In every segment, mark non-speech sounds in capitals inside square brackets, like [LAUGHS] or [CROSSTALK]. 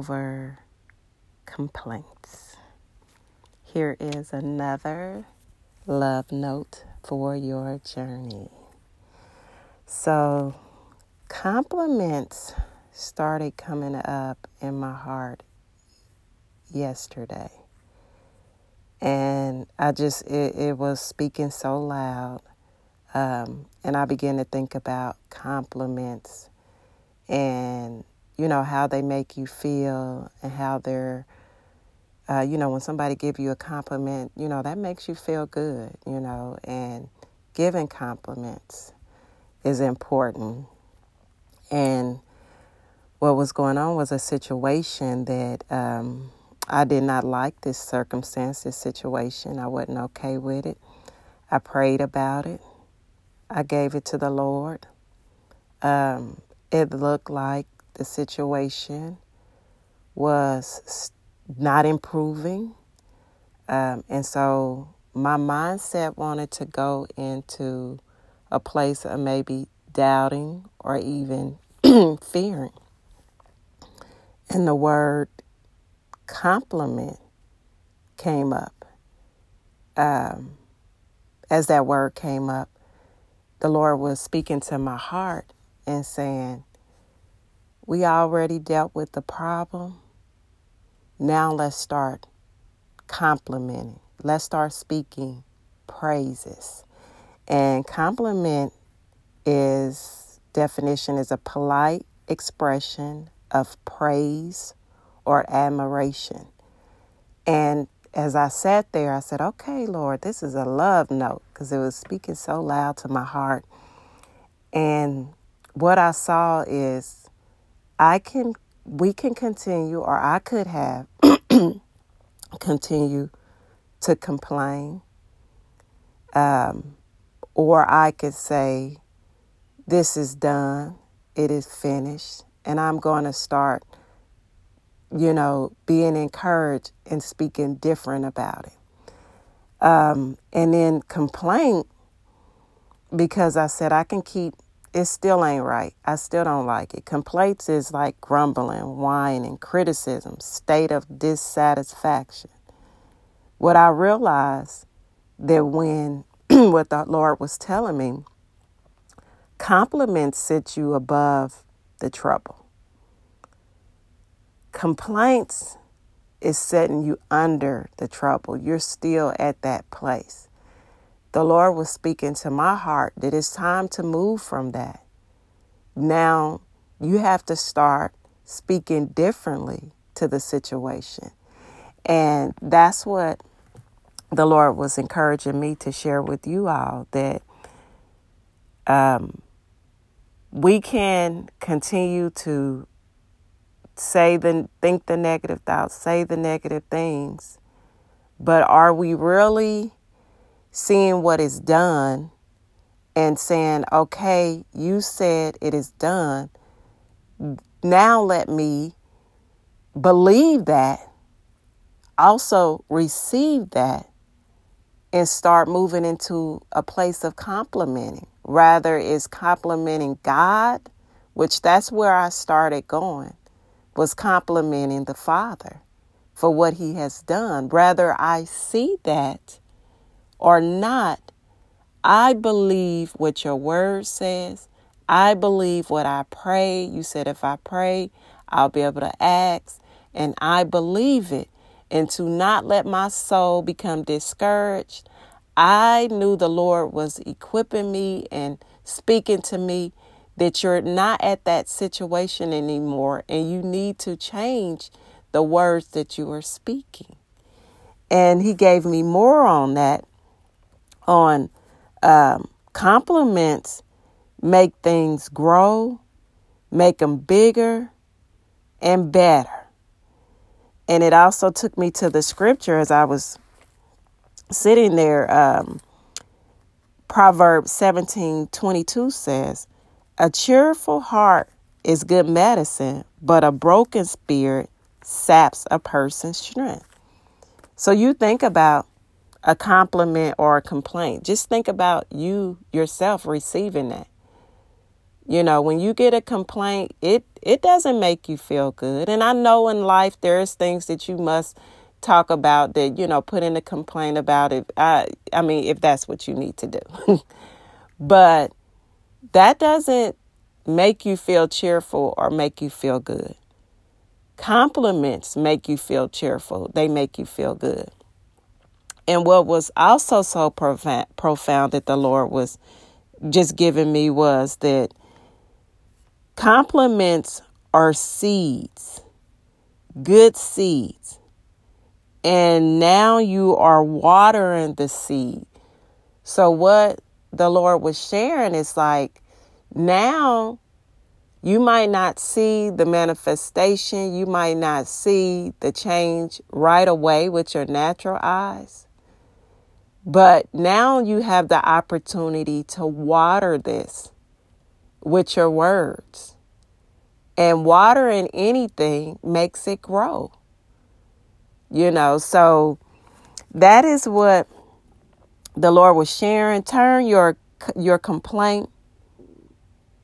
over complaints. Here is another love note for your journey. So, compliments started coming up in my heart yesterday. And I just, it, it was speaking so loud. Um, and I began to think about compliments and, you know, how they make you feel and how they're, uh, you know, when somebody give you a compliment, you know, that makes you feel good, you know, and giving compliments is important. And what was going on was a situation that um, I did not like this circumstance, this situation. I wasn't okay with it. I prayed about it. I gave it to the Lord. Um, it looked like the situation was not improving. Um, and so my mindset wanted to go into a place of maybe doubting or even [CLEARS THROAT] fearing. And the word compliment came up. Um, as that word came up, the Lord was speaking to my heart and saying, We already dealt with the problem. Now let's start complimenting. Let's start speaking praises. And compliment is definition is a polite expression of praise or admiration. And as I sat there, I said, okay, Lord, this is a love note because it was speaking so loud to my heart. And what I saw is I can, we can continue, or I could have [CLEARS THROAT] continue to complain. Um, or I could say, this is done, it is finished, and I'm going to start, you know, being encouraged and speaking different about it. Um, and then complaint, because I said I can keep, it still ain't right. I still don't like it. Complaints is like grumbling, whining, criticism, state of dissatisfaction. What I realized that when [CLEARS THROAT] what the Lord was telling me, compliments sit you above the trouble. Complaints is setting you under the trouble. You're still at that place. The Lord was speaking to my heart that it's time to move from that. Now you have to start speaking differently to the situation. And that's what the Lord was encouraging me to share with you all that um, we can continue to say the think the negative thoughts, say the negative things, but are we really seeing what is done and saying, "Okay, you said it is done. Now let me believe that, also receive that, and start moving into a place of complimenting. Rather, is complimenting God, which that's where I started going, was complimenting the Father for what He has done. Rather, I see that or not, I believe what your word says. I believe what I pray. You said if I pray, I'll be able to ask. And I believe it and to not let my soul become discouraged. I knew the Lord was equipping me and speaking to me that you're not at that situation anymore and you need to change the words that you are speaking. And He gave me more on that on um, compliments make things grow, make them bigger and better. And it also took me to the scripture as I was sitting there. Um, Proverbs 17 22 says, A cheerful heart is good medicine, but a broken spirit saps a person's strength. So you think about a compliment or a complaint. Just think about you yourself receiving that. You know, when you get a complaint, it it doesn't make you feel good. And I know in life there's things that you must talk about that, you know, put in a complaint about it. I I mean, if that's what you need to do. [LAUGHS] but that doesn't make you feel cheerful or make you feel good. Compliments make you feel cheerful. They make you feel good. And what was also so profound, profound that the Lord was just giving me was that compliments are seeds, good seeds. And now you are watering the seed. So, what the Lord was sharing is like, now you might not see the manifestation, you might not see the change right away with your natural eyes. But now you have the opportunity to water this with your words. And watering anything makes it grow. You know, so that is what the Lord was sharing. Turn your your complaint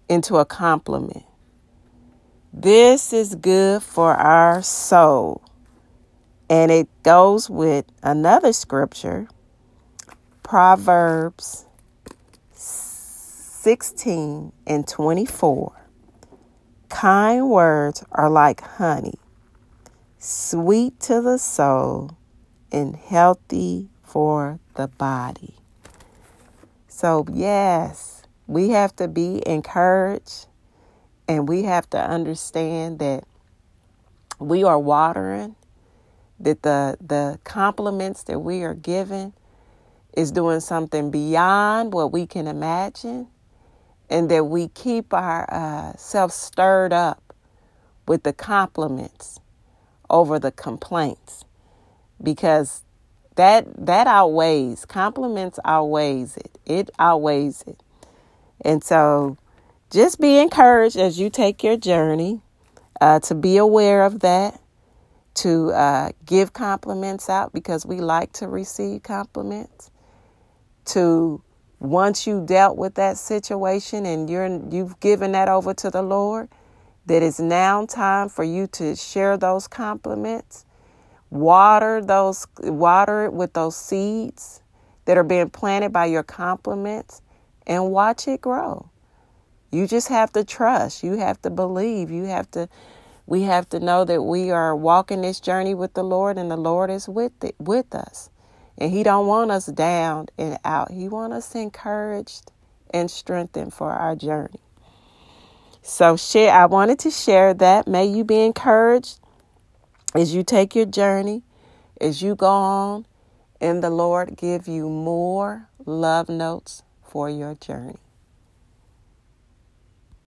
into a compliment. This is good for our soul. And it goes with another scripture, Proverbs 16 and 24. Kind words are like honey, sweet to the soul and healthy for the body. So, yes, we have to be encouraged and we have to understand that we are watering, that the, the compliments that we are given is doing something beyond what we can imagine, and that we keep ourselves uh, stirred up with the compliments over the complaints. Because that that outweighs compliments outweighs it. It outweighs it. And so just be encouraged as you take your journey uh, to be aware of that, to uh, give compliments out because we like to receive compliments, to once you dealt with that situation and you're you've given that over to the Lord, that it's now time for you to share those compliments, water those water it with those seeds that are being planted by your compliments and watch it grow. You just have to trust. You have to believe. You have to we have to know that we are walking this journey with the Lord and the Lord is with it with us. And he don't want us down and out. He want us encouraged and strengthened for our journey. So share I wanted to share that. May you be encouraged as you take your journey, as you go on, and the Lord give you more love notes for your journey.